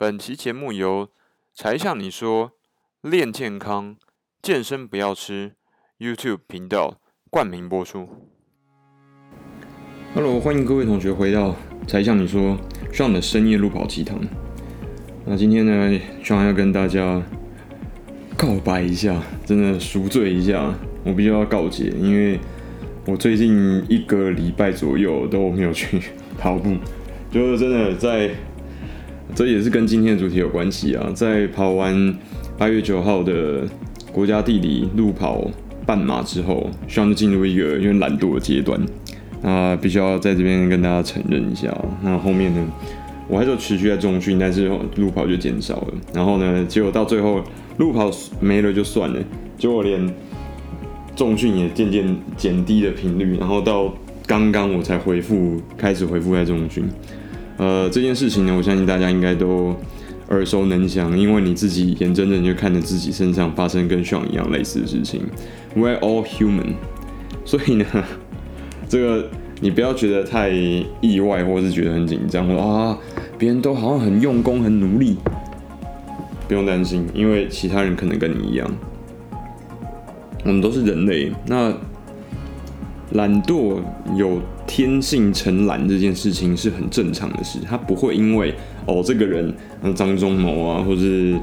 本期节目由才向你说练健康健身不要吃 YouTube 频道冠名播出。Hello，欢迎各位同学回到才向你说 Sean 的深夜路跑鸡汤。那今天呢向要跟大家告白一下，真的赎罪一下，我必须要告解，因为我最近一个礼拜左右都没有去 跑步，就是真的在。这也是跟今天的主题有关系啊！在跑完八月九号的国家地理路跑半马之后，希望就进入一个有点懒惰的阶段。那必须要在这边跟大家承认一下。那后面呢，我还是持续在重训，但是路跑就减少了。然后呢，结果到最后路跑没了就算了，结果连重训也渐渐减低了频率。然后到刚刚我才恢复，开始恢复在重训。呃，这件事情呢，我相信大家应该都耳熟能详，因为你自己眼睁睁就看着自己身上发生跟 Sean 一样类似的事情。We're all human，所以呢，这个你不要觉得太意外，或是觉得很紧张，啊，别人都好像很用功、很努力，不用担心，因为其他人可能跟你一样，我们都是人类。那懒惰有。天性成懒这件事情是很正常的事，他不会因为哦这个人，张忠谋啊，或是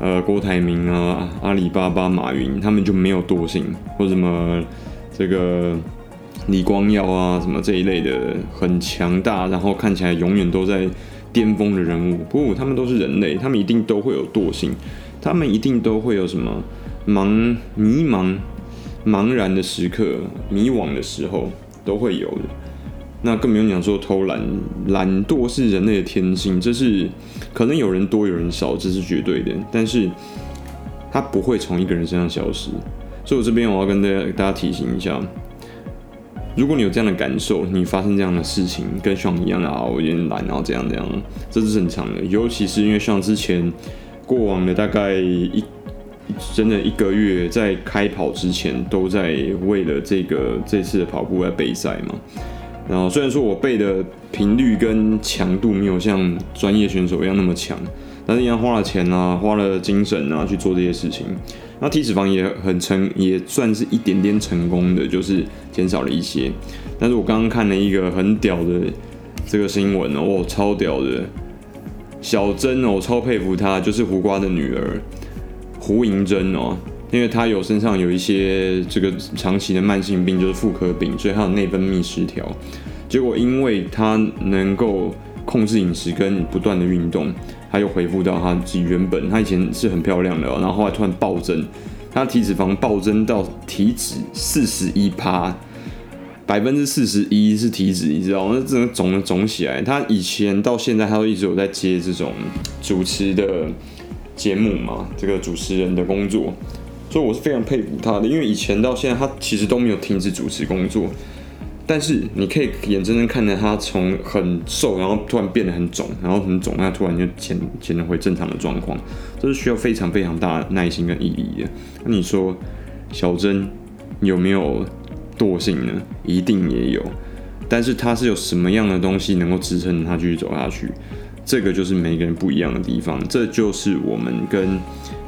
呃郭台铭啊、阿里巴巴马云，他们就没有惰性，或什么这个李光耀啊什么这一类的很强大，然后看起来永远都在巅峰的人物。不，他们都是人类，他们一定都会有惰性，他们一定都会有什么茫迷茫、茫然的时刻、迷惘的时候，都会有的。那更不用讲说偷懒，懒惰是人类的天性，这是可能有人多有人少，这是绝对的。但是它不会从一个人身上消失，所以我这边我要跟大家大家提醒一下，如果你有这样的感受，你发生这样的事情，跟爽一样的啊，我有点懒，然后这样这样，这是正常的。尤其是因为像之前过往的大概一真的一个月，在开跑之前都在为了这个这次的跑步来备赛嘛。然后虽然说我背的频率跟强度没有像专业选手一样那么强，但是一样花了钱啊，花了精神啊去做这些事情。那体脂肪也很成，也算是一点点成功的，就是减少了一些。但是我刚刚看了一个很屌的这个新闻哦，超屌的，小珍哦，超佩服她，就是胡瓜的女儿胡银珍哦。因为他有身上有一些这个长期的慢性病，就是妇科病，所以他有内分泌失调。结果因为他能够控制饮食跟不断的运动，他又恢复到他自己原本。他以前是很漂亮的，然后后来突然暴增，他体脂肪暴增到体脂四十一趴，百分之四十一是体脂，你知道吗？那真的肿肿起来。他以前到现在他都一直有在接这种主持的节目嘛，这个主持人的工作。所以我是非常佩服他的，因为以前到现在他其实都没有停止主持工作，但是你可以眼睁睁看着他从很瘦，然后突然变得很肿，然后很肿，那突然就减减回正常的状况，这是需要非常非常大的耐心跟毅力的。那你说小珍有没有惰性呢？一定也有，但是他是有什么样的东西能够支撑他继续走下去？这个就是每个人不一样的地方，这就是我们跟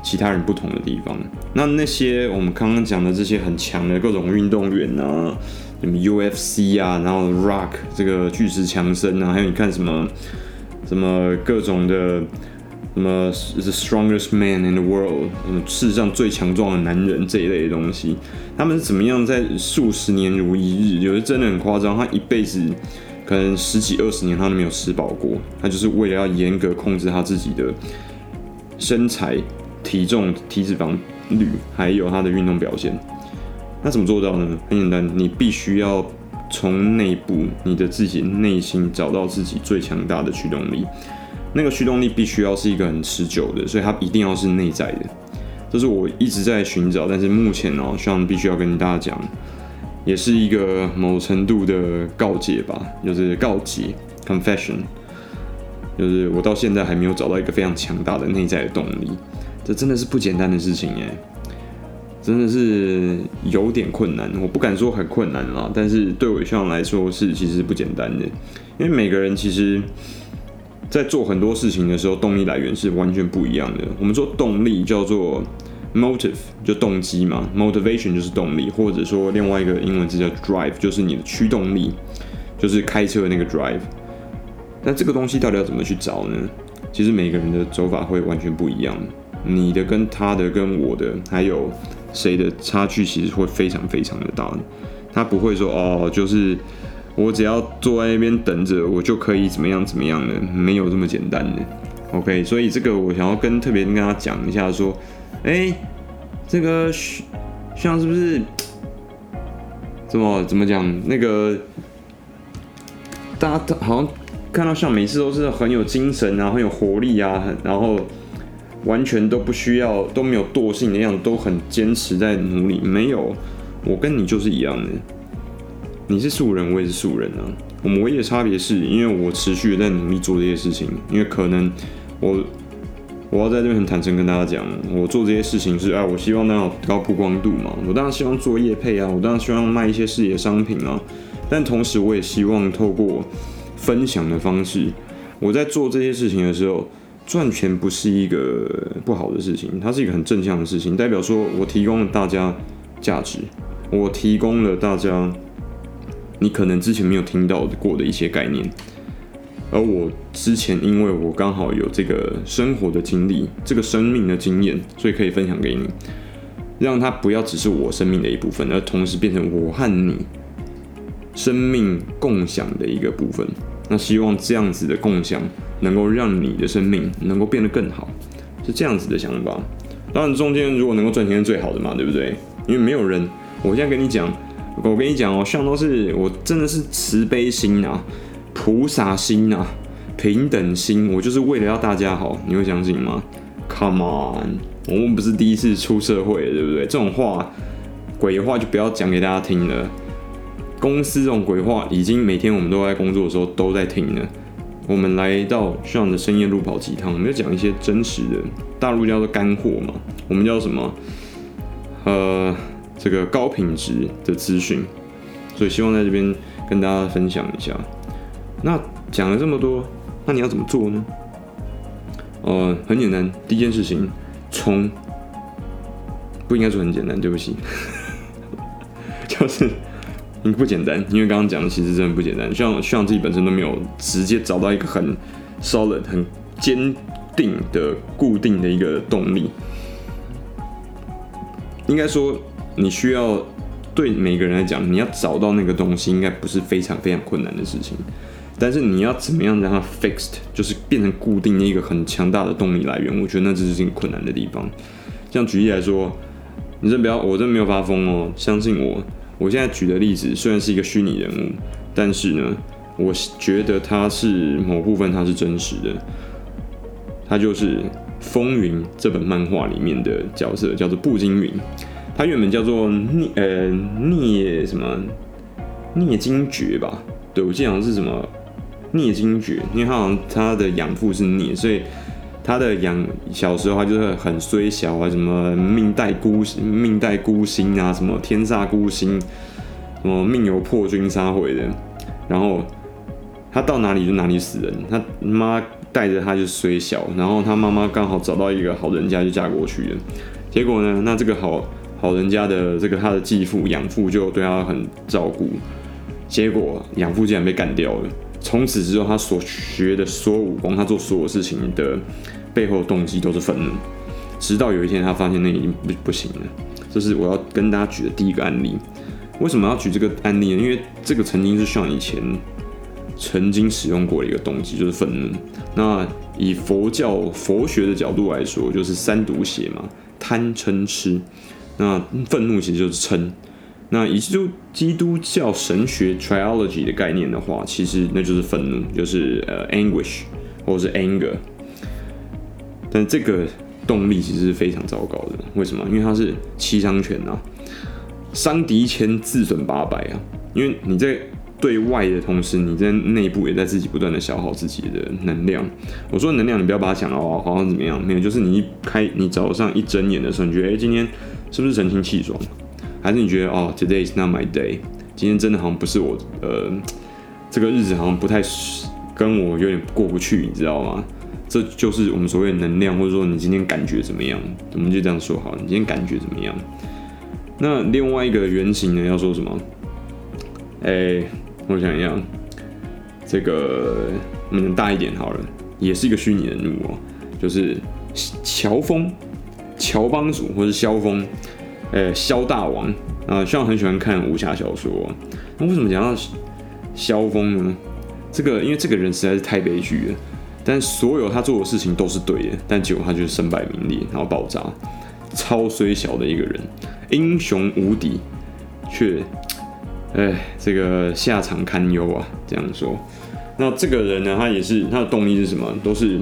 其他人不同的地方。那那些我们刚刚讲的这些很强的各种运动员啊，什么 UFC 啊，然后 Rock 这个巨石强森啊，还有你看什么什么各种的什么 The Strongest Man in the World，什么世上最强壮的男人这一类的东西，他们是怎么样在数十年如一日？有的真的很夸张，他一辈子。可能十几二十年他都没有吃饱过，他就是为了要严格控制他自己的身材、体重、体脂肪率，还有他的运动表现。那怎么做到呢？很简单，你必须要从内部你的自己内心找到自己最强大的驱动力。那个驱动力必须要是一个很持久的，所以它一定要是内在的。这是我一直在寻找，但是目前呢、喔，希望必须要跟大家讲。也是一个某程度的告解吧，就是告解 （confession），就是我到现在还没有找到一个非常强大的内在的动力，这真的是不简单的事情耶，真的是有点困难。我不敢说很困难啦，但是对我上来说是其实不简单的，因为每个人其实在做很多事情的时候，动力来源是完全不一样的。我们说动力叫做 motive，就动机嘛，motivation 就是动力，或者说另外一个英文字叫 drive，就是你的驱动力，就是开车的那个 drive。那这个东西到底要怎么去找呢？其实每个人的走法会完全不一样，你的跟他的跟我的，还有谁的差距，其实会非常非常的大。他不会说哦，就是。我只要坐在那边等着，我就可以怎么样怎么样的，没有这么简单的。OK，所以这个我想要跟特别跟大家讲一下，说，哎、这个像是不是怎么怎么讲？那个大家好像看到像每次都是很有精神啊，很有活力啊，然后完全都不需要都没有惰性的样子，都很坚持在努力。没有，我跟你就是一样的。你是素人，我也是素人啊。我们唯一的差别是，因为我持续在努力做这些事情，因为可能我我要在这边很坦诚跟大家讲，我做这些事情是哎，我希望能有高曝光度嘛。我当然希望做业配啊，我当然希望卖一些事业商品啊。但同时，我也希望透过分享的方式，我在做这些事情的时候，赚钱不是一个不好的事情，它是一个很正向的事情，代表说我提供了大家价值，我提供了大家。你可能之前没有听到过的一些概念，而我之前因为我刚好有这个生活的经历，这个生命的经验，所以可以分享给你，让它不要只是我生命的一部分，而同时变成我和你生命共享的一个部分。那希望这样子的共享能够让你的生命能够变得更好，是这样子的想法。当然，中间如果能够赚钱是最好。的嘛，对不对？因为没有人，我现在跟你讲。我跟你讲哦，像都是我真的是慈悲心啊、菩萨心啊、平等心，我就是为了要大家好，你会相信吗？Come on，我们不是第一次出社会，对不对？这种话鬼话就不要讲给大家听了。公司这种鬼话，已经每天我们都在工作的时候都在听了。我们来到这样的深夜路跑鸡汤，我们要讲一些真实的，大陆叫做干货嘛，我们叫什么？呃。这个高品质的资讯，所以希望在这边跟大家分享一下。那讲了这么多，那你要怎么做呢？呃，很简单，第一件事情，从不应该说很简单，对不起，就是你不简单，因为刚刚讲的其实真的不简单，像像自己本身都没有直接找到一个很 solid、很坚定的固定的一个动力，应该说。你需要对每个人来讲，你要找到那个东西，应该不是非常非常困难的事情。但是你要怎么样让它 fixed，就是变成固定的一个很强大的动力来源，我觉得那这是一个困难的地方。像举例来说，你真不要，我真没有发疯哦，相信我。我现在举的例子虽然是一个虚拟人物，但是呢，我觉得它是某部分它是真实的。它就是《风云》这本漫画里面的角色，叫做步惊云。他原本叫做聂呃聂什么聂惊觉吧？对，我记得好像是什么聂惊觉，因为他好像他的养父是聂，所以他的养小时候他就是很衰小啊，什么命带孤命带孤星啊，什么天煞孤星，什么命由破军杀回的，然后他到哪里就哪里死人，他妈带着他就衰小，然后他妈妈刚好找到一个好人家就嫁过去了，结果呢，那这个好。好人家的这个他的继父养父就对他很照顾，结果养父竟然被干掉了。从此之后，他所学的所有武功，他做所有事情的背后动机都是愤怒。直到有一天，他发现那已经不不行了。这是我要跟大家举的第一个案例。为什么要举这个案例呢？因为这个曾经是像以前曾经使用过的一个动机，就是愤怒。那以佛教佛学的角度来说，就是三毒邪嘛，贪嗔痴。那愤怒其实就是嗔。那以基督基督教神学 triology 的概念的话，其实那就是愤怒，就是呃 anguish 或者是 anger。但这个动力其实是非常糟糕的。为什么？因为它是七伤拳啊，伤敌一千，自损八百啊。因为你在对外的同时，你在内部也在自己不断的消耗自己的能量。我说能量，你不要把它想哦，好像怎么样？没有，就是你一开，你早上一睁眼的时候，你觉得哎、今天。是不是神清气爽？还是你觉得哦，Today is not my day？今天真的好像不是我，呃，这个日子好像不太跟我有点过不去，你知道吗？这就是我们所谓的能量，或者说你今天感觉怎么样？我们就这样说好，你今天感觉怎么样？那另外一个原型呢？要说什么？哎、我想一下，这个我们大一点好了，也是一个虚拟人物哦，就是乔峰、乔帮主或者萧峰，哎，萧大王啊，希望很喜欢看武侠小说。那为什么讲到萧峰呢？这个因为这个人实在是太悲剧了。但所有他做的事情都是对的，但结果他就是身败名裂，然后爆炸，超虽小的一个人，英雄无敌，却，哎，这个下场堪忧啊！这样说，那这个人呢，他也是他的动力是什么？都是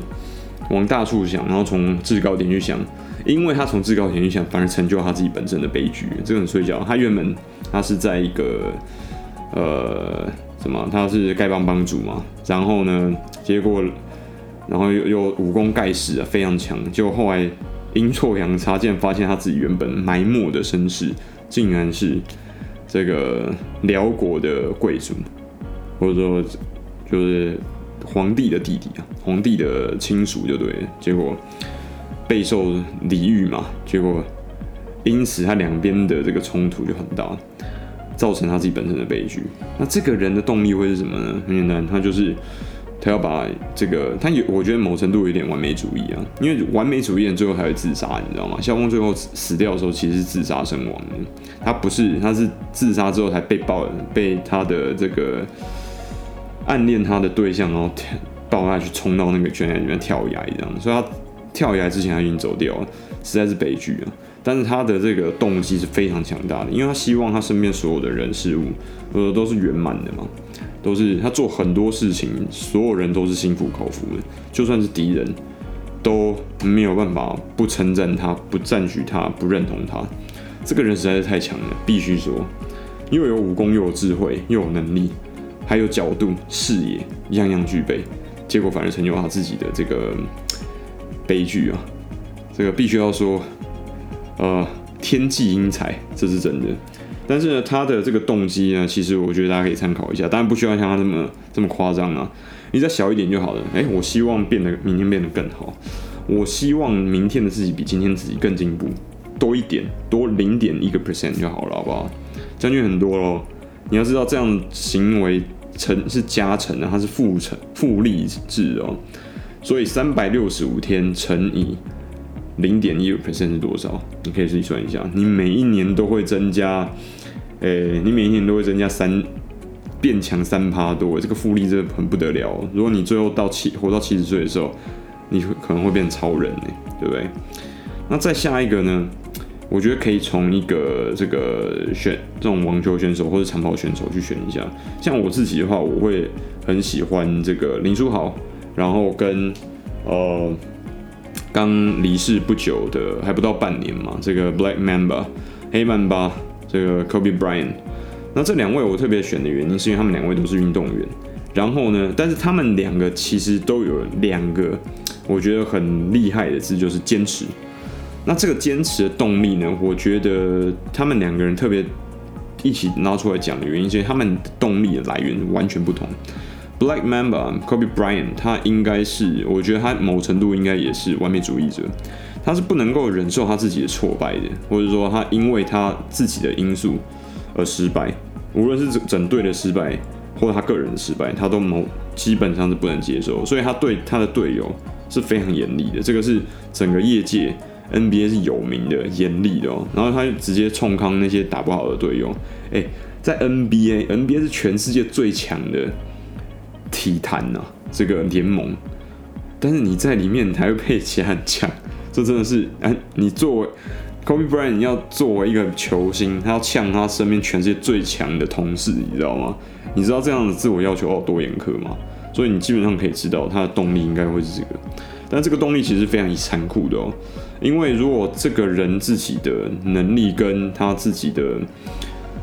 往大处想，然后从制高点去想，因为他从至高点去想，反而成就他自己本身的悲剧。这个很衰小，他原本他是在一个呃什么？他是丐帮帮主嘛，然后呢，结果。然后又又武功盖世啊，非常强。结果后来阴错阳差，竟然发现他自己原本埋没的身世，竟然是这个辽国的贵族，或者说就是皇帝的弟弟啊，皇帝的亲属就对了。结果备受礼遇嘛，结果因此他两边的这个冲突就很大，造成他自己本身的悲剧。那这个人的动力会是什么呢？很简单，他就是。他要把这个，他有，我觉得某程度有点完美主义啊，因为完美主义人最后还会自杀，你知道吗？萧峰最后死掉的时候，其实是自杀身亡的，他不是，他是自杀之后才被爆，被他的这个暗恋他的对象，然后抱他去冲到那个悬崖里面跳崖，这样，所以他跳崖之前他已经走掉了，实在是悲剧啊。但是他的这个动机是非常强大的，因为他希望他身边所有的人事物，呃，都是圆满的嘛。都是他做很多事情，所有人都是心服口服的，就算是敌人，都没有办法不称赞他、不赞许他、不认同他。这个人实在是太强了，必须说，又有武功，又有智慧，又有能力，还有角度、视野，样样具备。结果反而成就他自己的这个悲剧啊！这个必须要说，呃，天妒英才，这是真的。但是呢，他的这个动机呢，其实我觉得大家可以参考一下，当然不需要像他这么这么夸张啊，你再小一点就好了。诶，我希望变得明天变得更好，我希望明天的自己比今天自己更进步，多一点，多零点一个 percent 就好了，好不好？将军很多咯，你要知道这样行为成是加成的，它是复成复利制哦，所以三百六十五天乘以。零点一五 percent 是多少？你可以自己算一下。你每一年都会增加，诶、你每一年都会增加三变强三趴多，这个复利真的很不得了。如果你最后到七活到七十岁的时候，你可能会变超人呢，对不对？那再下一个呢？我觉得可以从一个这个选这种网球选手或者长跑选手去选一下。像我自己的话，我会很喜欢这个林书豪，然后跟呃。刚离世不久的，还不到半年嘛，这个 Black Mamba 黑曼巴，这个 Kobe Bryant，那这两位我特别选的原因是因为他们两位都是运动员，然后呢，但是他们两个其实都有两个我觉得很厉害的字，就是坚持。那这个坚持的动力呢，我觉得他们两个人特别一起拿出来讲的原因，是因为他们动力的来源完全不同。Black Mamba Kobe Bryant，他应该是，我觉得他某程度应该也是完美主义者，他是不能够忍受他自己的挫败的，或者说他因为他自己的因素而失败，无论是整整队的失败，或者他个人的失败，他都某基本上是不能接受，所以他对他的队友是非常严厉的，这个是整个业界 NBA 是有名的严厉的哦，然后他就直接冲康那些打不好的队友，诶，在 NBA，NBA 是全世界最强的。体坛呐，这个联盟，但是你在里面还会被其他人呛，这真的是哎，你作为 Kobe Bryant，你要作为一个球星，他要呛他身边全世界最强的同事，你知道吗？你知道这样的自我要求有多严苛吗？所以你基本上可以知道他的动力应该会是这个，但这个动力其实非常残酷的哦，因为如果这个人自己的能力跟他自己的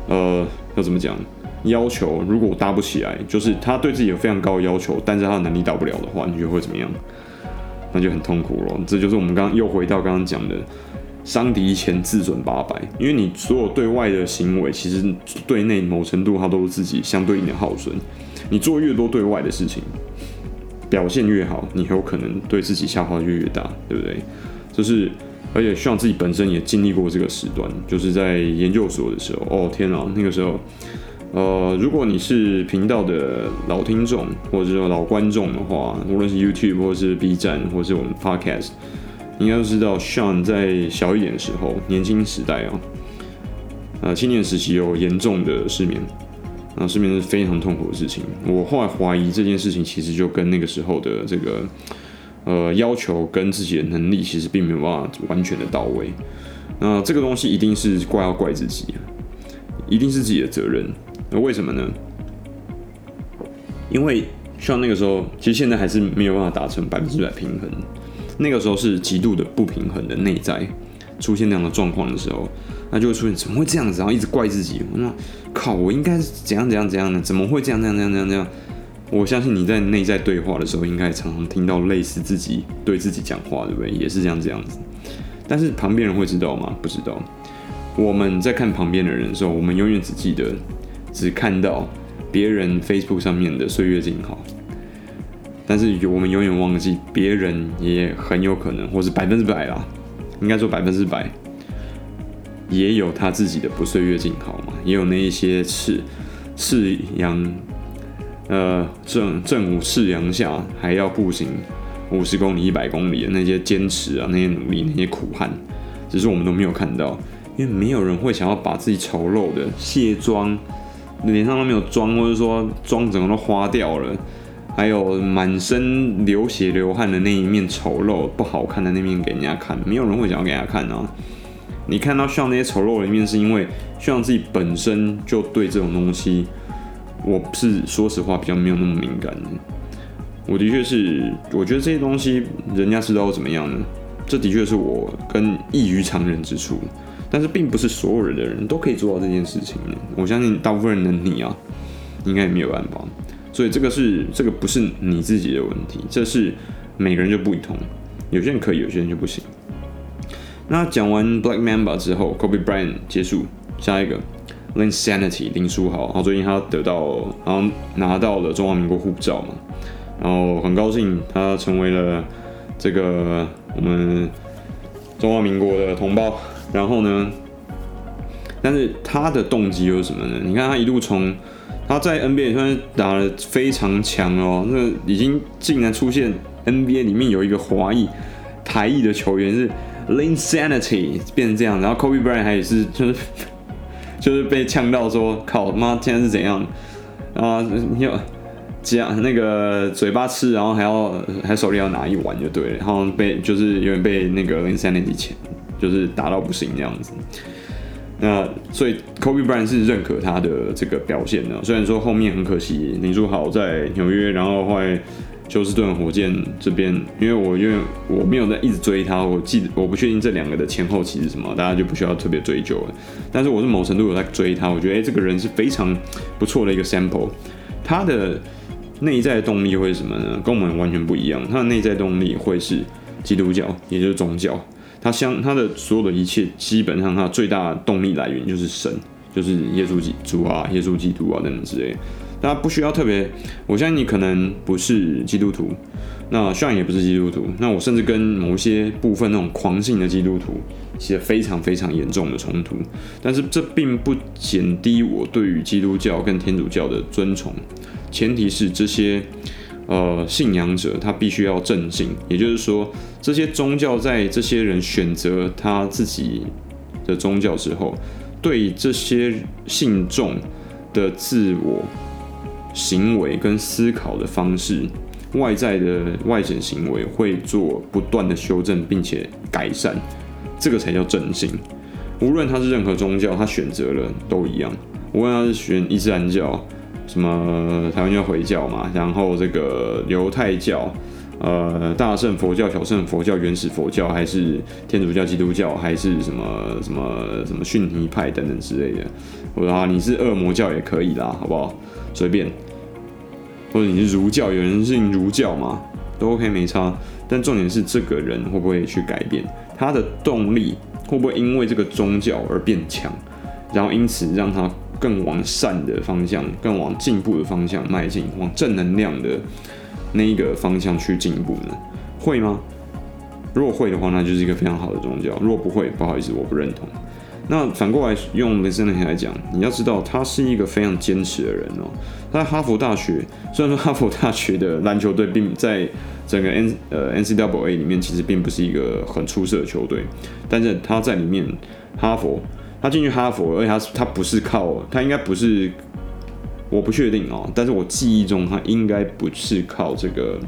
呃要怎么讲？要求如果搭不起来，就是他对自己有非常高的要求，但是他的能力到不了的话，你觉得会怎么样？那就很痛苦了。这就是我们刚刚又回到刚刚讲的伤敌一千自损八百，因为你所有对外的行为，其实对内某程度它都是自己相对应的耗损。你做越多对外的事情，表现越好，你有可能对自己消耗就越大，对不对？就是，而且希望自己本身也经历过这个时段，就是在研究所的时候。哦天啊，那个时候，呃，如果你是频道的老听众或者说老观众的话，无论是 YouTube 或是 B 站或是我们 Podcast，应该都知道 Sean 在小一点的时候，年轻时代啊，呃，青年时期有严重的失眠。啊，失眠是非常痛苦的事情。我后来怀疑这件事情其实就跟那个时候的这个呃要求跟自己的能力其实并没有办法完全的到位。那这个东西一定是怪要怪自己，一定是自己的责任。那为什么呢？因为像那个时候，其实现在还是没有办法达成百分之百平衡。那个时候是极度的不平衡的内在出现那样的状况的时候。那就会出现怎么会这样子，然后一直怪自己。我说靠，我应该是怎样怎样怎样的？怎么会这样这样这样这样这样？我相信你在内在对话的时候，应该常常听到类似自己对自己讲话，对不对？也是这样这样子。但是旁边人会知道吗？不知道。我们在看旁边的人的时候，我们永远只记得只看到别人 Facebook 上面的岁月静好，但是我们永远忘记别人也很有可能，或是百分之百啦，应该说百分之百。也有他自己的不岁月静好嘛，也有那一些是夕阳，呃正正午赤阳下还要步行五十公里、一百公里的那些坚持啊，那些努力、那些苦汉，只是我们都没有看到，因为没有人会想要把自己丑陋的卸妆，脸上都没有妆，或者说妆整个都花掉了，还有满身流血流汗的那一面丑陋不好看的那面给人家看，没有人会想要给人家看啊。你看到像那些丑陋的一面，是因为像自己本身就对这种东西，我是说实话比较没有那么敏感的。我的确是，我觉得这些东西人家知道怎么样呢？这的确是我跟异于常人之处，但是并不是所有人的人都可以做到这件事情。我相信大部分人的你啊，应该也没有办法。所以这个是这个不是你自己的问题，这是每个人就不同，有些人可以，有些人就不行。那讲完 Black Mamba 之后，Kobe Bryant 结束，下一个 Linsanity 林书豪，然后最近他得到，然后拿到了中华民国护照嘛，然后很高兴他成为了这个我们中华民国的同胞。然后呢，但是他的动机又是什么呢？你看他一路从他在 NBA 也算是打得非常强哦，那已经竟然出现 NBA 里面有一个华裔台裔的球员是。Linsanity 变成这样，然后 Kobe Bryant 还也是 就是就是被呛到说靠妈现在是怎样啊？你有这样那个嘴巴吃，然后还要还手里要拿一碗就对了，然后被就是有点被那个 Linsanity 钳，就是打到不行这样子。那所以 Kobe Bryant 是认可他的这个表现的，虽然说后面很可惜林书豪在纽约，然后后来。休斯顿火箭这边，因为我因为我没有在一直追他，我记得我不确定这两个的前后期是什么，大家就不需要特别追究了。但是我是某程度有在追他，我觉得诶，这个人是非常不错的一个 sample。他的内在动力会是什么呢？跟我们完全不一样。他的内在动力会是基督教，也就是宗教。他相他的所有的一切，基本上他最大的动力来源就是神，就是耶稣基督啊，耶稣基督啊等等之类的。大家不需要特别，我相信你可能不是基督徒，那虽然也不是基督徒，那我甚至跟某些部分那种狂信的基督徒起了非常非常严重的冲突，但是这并不减低我对于基督教跟天主教的尊崇，前提是这些呃信仰者他必须要正信，也就是说这些宗教在这些人选择他自己的宗教之后，对这些信众的自我。行为跟思考的方式，外在的外显行为会做不断的修正，并且改善，这个才叫正信。无论他是任何宗教，他选择了都一样。无论他是选伊斯兰教，什么台湾叫回教嘛，然后这个犹太教，呃，大圣佛教、小圣佛教、原始佛教，还是天主教、基督教，还是什么什么什么逊尼派等等之类的。我说啊，你是恶魔教也可以啦，好不好？随便，或者你是儒教，有人信儒教嘛，都 OK 没差。但重点是这个人会不会去改变他的动力，会不会因为这个宗教而变强，然后因此让他更往善的方向、更往进步的方向迈进，往正能量的那一个方向去进步呢？会吗？如果会的话，那就是一个非常好的宗教；如果不会，不好意思，我不认同。那反过来用雷森那些来讲，你要知道他是一个非常坚持的人哦。他在哈佛大学，虽然说哈佛大学的篮球队并在整个 N 呃 NCAA 里面其实并不是一个很出色的球队，但是他在里面哈佛，他进去哈佛，而且他他不是靠，他应该不是，我不确定哦，但是我记忆中他应该不是靠这个。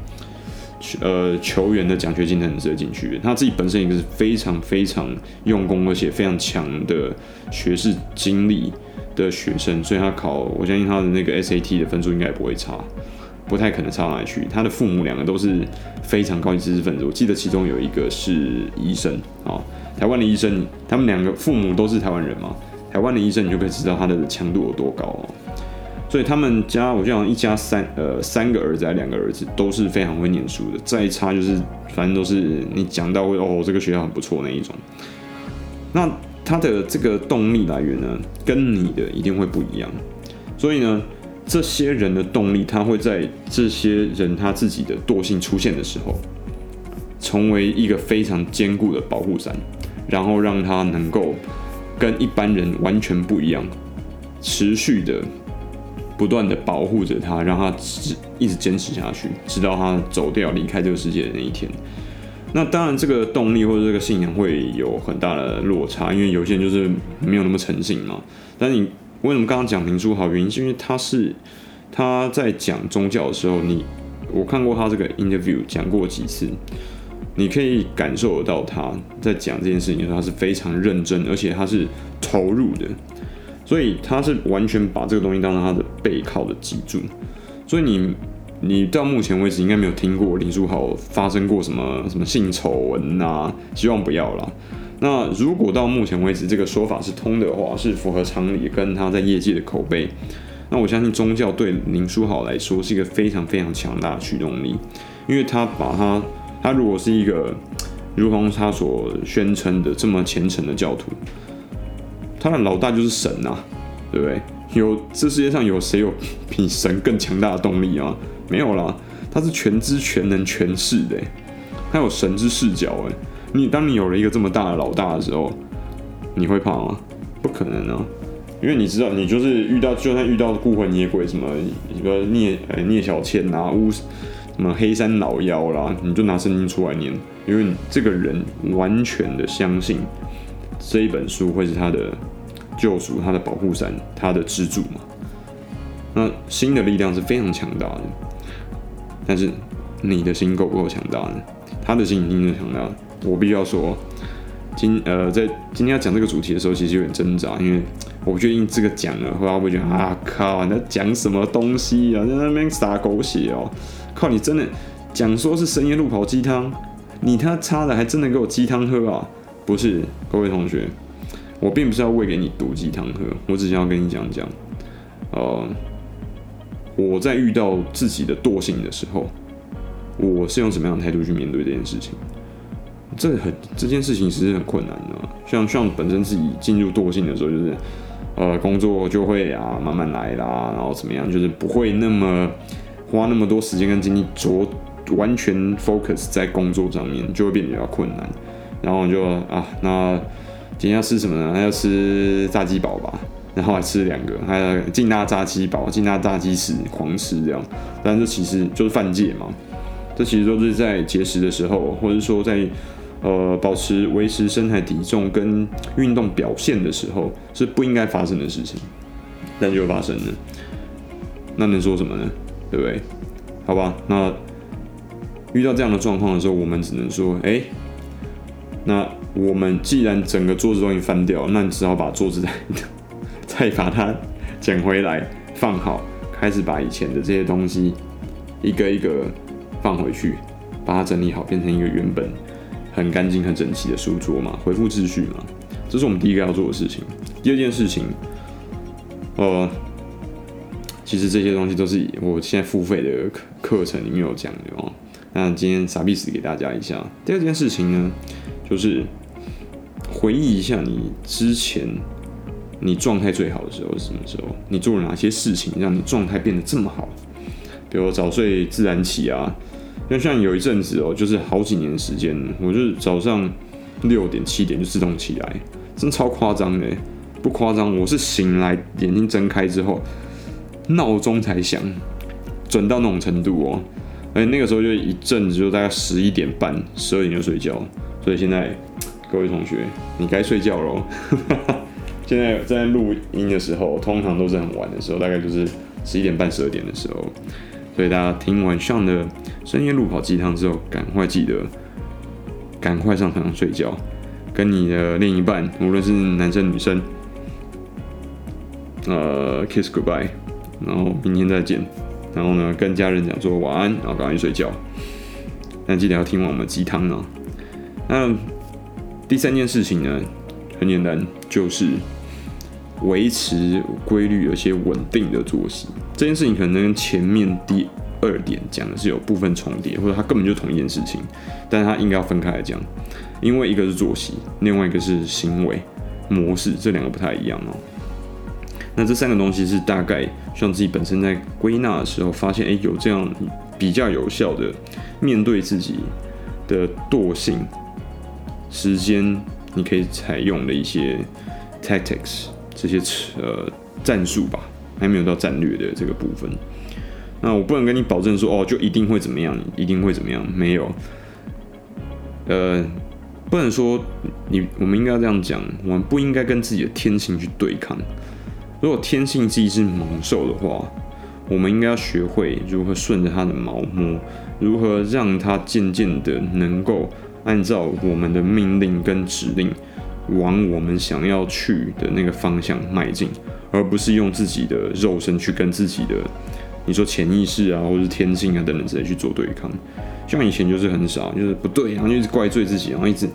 呃，球员的奖学金很值得进去，他自己本身一个是非常非常用功，而且非常强的学士经历的学生，所以他考，我相信他的那个 SAT 的分数应该不会差，不太可能差哪里去。他的父母两个都是非常高级知识分子，我记得其中有一个是医生啊，台湾的医生，他们两个父母都是台湾人嘛，台湾的医生你就可以知道他的强度有多高哦。所以他们家，我就想一家三呃三个儿子还两个儿子都是非常会念书的，再差就是反正都是你讲到哦这个学校很不错那一种。那他的这个动力来源呢，跟你的一定会不一样。所以呢，这些人的动力，他会在这些人他自己的惰性出现的时候，成为一个非常坚固的保护伞，然后让他能够跟一般人完全不一样，持续的。不断的保护着他，让他一直坚持下去，直到他走掉、离开这个世界的那一天。那当然，这个动力或者这个信仰会有很大的落差，因为有些人就是没有那么诚信嘛。但你为什么刚刚讲林书豪？原因是因为他是他在讲宗教的时候，你我看过他这个 interview 讲过几次，你可以感受得到他在讲这件事情的时候，他是非常认真，而且他是投入的。所以他是完全把这个东西当成他的背靠的脊柱，所以你你到目前为止应该没有听过林书豪发生过什么什么性丑闻呐，希望不要啦。那如果到目前为止这个说法是通的话，是符合常理，跟他在业界的口碑，那我相信宗教对林书豪来说是一个非常非常强大的驱动力，因为他把他他如果是一个如同他所宣称的这么虔诚的教徒。他的老大就是神呐，对不对？有这世界上有谁有比神更强大的动力啊？没有啦，他是全知全能全视的，他有神之视角哎。你当你有了一个这么大的老大的时候，你会怕吗？不可能啊，因为你知道，你就是遇到，就算遇到孤魂野鬼什么，什么聂呃聂小倩啊，巫什么黑山老妖啦，你就拿圣经出来念，因为你这个人完全的相信这一本书会是他的。救赎，他的保护伞，他的支柱嘛。那心的力量是非常强大的，但是你的心够不够强大呢？他的心已经很强调。我必须要说，今呃在今天要讲这个主题的时候，其实有点挣扎，因为我不确定这个讲了，会不会觉得啊靠，你在讲什么东西啊，在那边撒狗血哦，靠，你真的讲说是深夜路跑鸡汤，你他插的还真的给我鸡汤喝啊？不是，各位同学。我并不是要喂给你毒鸡汤喝，我只想要跟你讲讲，呃，我在遇到自己的惰性的时候，我是用什么样的态度去面对这件事情？这很这件事情其实很困难的，像像本身自己进入惰性的时候，就是呃工作就会啊慢慢来啦，然后怎么样，就是不会那么花那么多时间跟精力着完全 focus 在工作上面，就会变得比较困难，然后就啊那。今天要吃什么呢？还要吃炸鸡堡吧，然后还吃两个，还有劲辣炸鸡堡、劲辣炸鸡翅，狂吃这样。但是其实就是犯戒嘛。这其实都是在节食的时候，或者说在呃保持维持身材体重跟运动表现的时候，是不应该发生的事情，但就发生了。那能说什么呢？对不对？好吧，那遇到这样的状况的时候，我们只能说，哎，那。我们既然整个桌子都已经翻掉，那你只好把桌子再 再把它捡回来放好，开始把以前的这些东西一个一个放回去，把它整理好，变成一个原本很干净、很整齐的书桌嘛，恢复秩序嘛。这是我们第一个要做的事情。第二件事情，呃，其实这些东西都是我现在付费的课课程里面有讲的哦。那今天傻逼死给大家一下。第二件事情呢，就是。回忆一下你之前你状态最好的时候是什么时候？你做了哪些事情让你状态变得这么好？比如早睡自然起啊。就像有一阵子哦，就是好几年时间，我就是早上六点七点就自动起来，真超夸张的，不夸张，我是醒来眼睛睁开之后，闹钟才响，准到那种程度哦。而且那个时候就一阵子，就大概十一点半、十二点就睡觉。所以现在各位同学，你该睡觉喽。现在在录音的时候，通常都是很晚的时候，大概就是十一点半、十二点的时候。所以大家听完上的深夜路跑鸡汤之后，赶快记得赶快上床睡觉，跟你的另一半，无论是男生女生，呃，kiss goodbye，然后明天再见，然后呢，跟家人讲说晚安，然后赶快睡觉。但记得要听完我们鸡汤哦。那第三件事情呢，很简单，就是维持规律而且稳定的作息。这件事情可能跟前面第二点讲的是有部分重叠，或者它根本就同一件事情，但是它应该要分开来讲，因为一个是作息，另外一个是行为模式，这两个不太一样哦。那这三个东西是大概希望自己本身在归纳的时候发现，哎，有这样比较有效的面对自己的惰性时间，你可以采用的一些 tactics 这些呃战术吧。还没有到战略的这个部分，那我不能跟你保证说哦，就一定会怎么样，一定会怎么样，没有，呃，不能说你，我们应该要这样讲，我们不应该跟自己的天性去对抗。如果天性自己是猛兽的话，我们应该要学会如何顺着它的毛摸，如何让它渐渐的能够按照我们的命令跟指令，往我们想要去的那个方向迈进。而不是用自己的肉身去跟自己的，你说潜意识啊，或者是天性啊等等之类去做对抗。像以前就是很少，就是不对，然后就一直怪罪自己，然后一直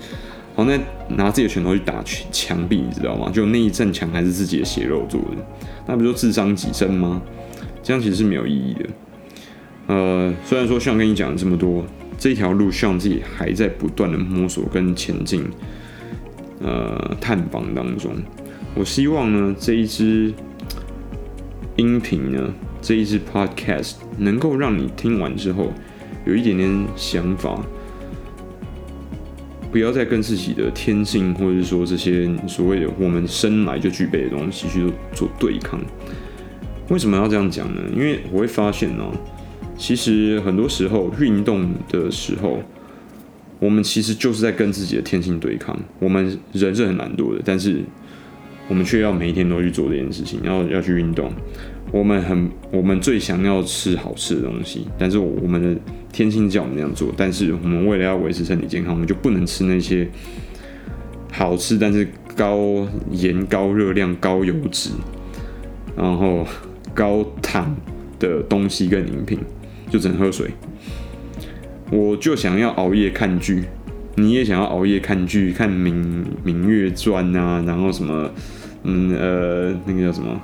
好像在拿自己的拳头去打墙壁，你知道吗？就那一阵墙还是自己的血肉做的，那不就自伤己身吗？这样其实是没有意义的。呃，虽然说像跟你讲了这么多，这条路希望自己还在不断的摸索跟前进，呃，探访当中。我希望呢，这一支音频呢，这一支 podcast 能够让你听完之后有一点点想法，不要再跟自己的天性或者是说这些所谓的我们生来就具备的东西去做对抗。为什么要这样讲呢？因为我会发现呢，其实很多时候运动的时候，我们其实就是在跟自己的天性对抗。我们人是很懒惰的，但是我们却要每一天都去做这件事情，要要去运动。我们很，我们最想要吃好吃的东西，但是我们的天性叫我们那样做。但是我们为了要维持身体健康，我们就不能吃那些好吃但是高盐、高热量、高油脂，然后高糖的东西跟饮品，就只能喝水。我就想要熬夜看剧，你也想要熬夜看剧，看《明明月传》啊，然后什么？嗯呃，那个叫什么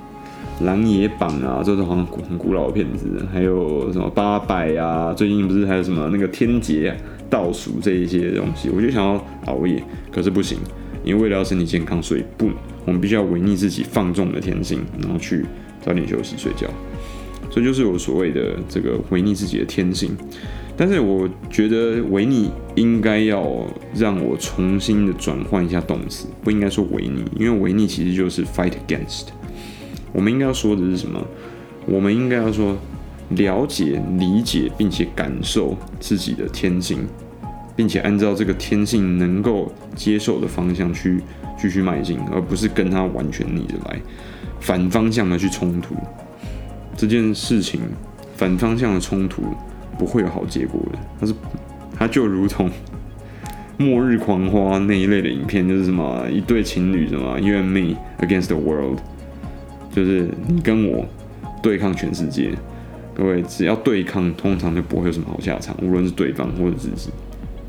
《琅琊榜》啊，这种好像古很古老的片子。还有什么八佰啊？最近不是还有什么那个天劫倒数这一些东西？我就想要熬夜，可是不行，因为为了要身体健康，所以不，我们必须要违逆自己放纵的天性，然后去早点休息睡觉。这就是我所谓的这个违逆自己的天性。但是我觉得违逆应该要让我重新的转换一下动词，不应该说违逆，因为违逆其实就是 fight against。我们应该要说的是什么？我们应该要说了解、理解并且感受自己的天性，并且按照这个天性能够接受的方向去继续迈进，而不是跟他完全逆着来，反方向的去冲突。这件事情，反方向的冲突。不会有好结果的。它是，它就如同 《末日狂花》那一类的影片，就是什么一对情侣，什么 You and me against the world，就是你跟我对抗全世界。各位只要对抗，通常就不会有什么好下场，无论是对方或者自己。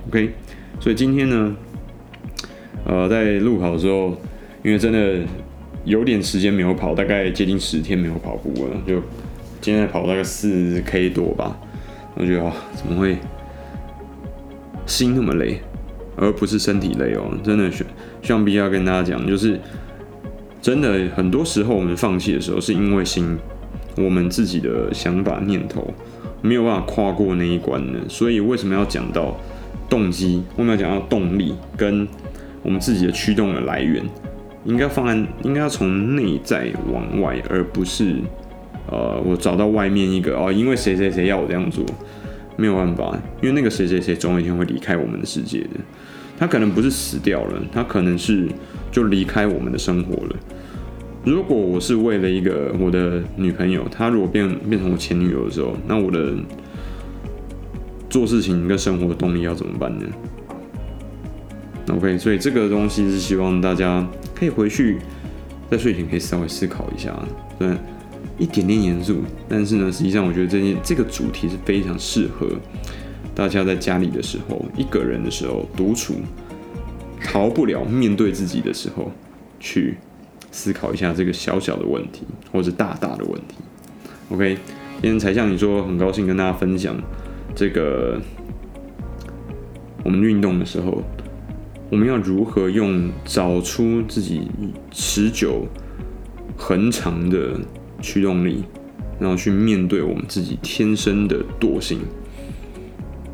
OK，所以今天呢，呃，在路跑的时候，因为真的有点时间没有跑，大概接近十天没有跑步了，就今天跑大概四 K 多吧。我觉得啊，怎么会心那么累，而不是身体累哦？真的需希望必要跟大家讲，就是真的很多时候我们放弃的时候，是因为心，我们自己的想法念头，没有办法跨过那一关呢？所以为什么要讲到动机？为什么要讲到动力跟我们自己的驱动的来源？应该放在应该要从内在往外，而不是呃，我找到外面一个哦，因为谁谁谁要我这样做，没有办法，因为那个谁谁谁总有一天会离开我们的世界的。他可能不是死掉了，他可能是就离开我们的生活了。如果我是为了一个我的女朋友，她如果变变成我前女友的时候，那我的做事情跟生活的动力要怎么办呢？OK，所以这个东西是希望大家可以回去在睡前可以稍微思考一下，对，一点点严肃，但是呢，实际上我觉得这件这个主题是非常适合大家在家里的时候，一个人的时候独处，逃不了面对自己的时候去。思考一下这个小小的问题，或者大大的问题。OK，今天才像你说，很高兴跟大家分享这个我们运动的时候，我们要如何用找出自己持久、恒长的驱动力，然后去面对我们自己天生的惰性，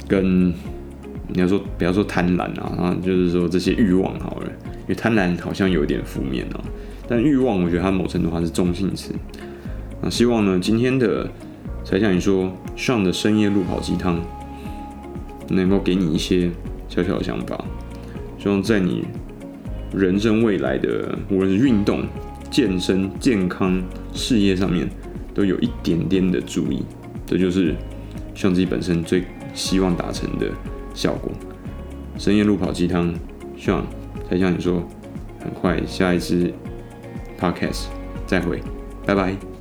跟你要说不要说贪婪啊，啊，就是说这些欲望好了，因为贪婪好像有点负面啊。但欲望，我觉得它某程度还是中性词。那希望呢，今天的才像你说上的深夜路跑鸡汤，能够给你一些小小的想法。希望在你人生未来的无论是运动、健身、健康、事业上面，都有一点点的注意。这就是相机本身最希望达成的效果。深夜路跑鸡汤，希望才像你说，很快下一支。Podcast，再会，拜拜。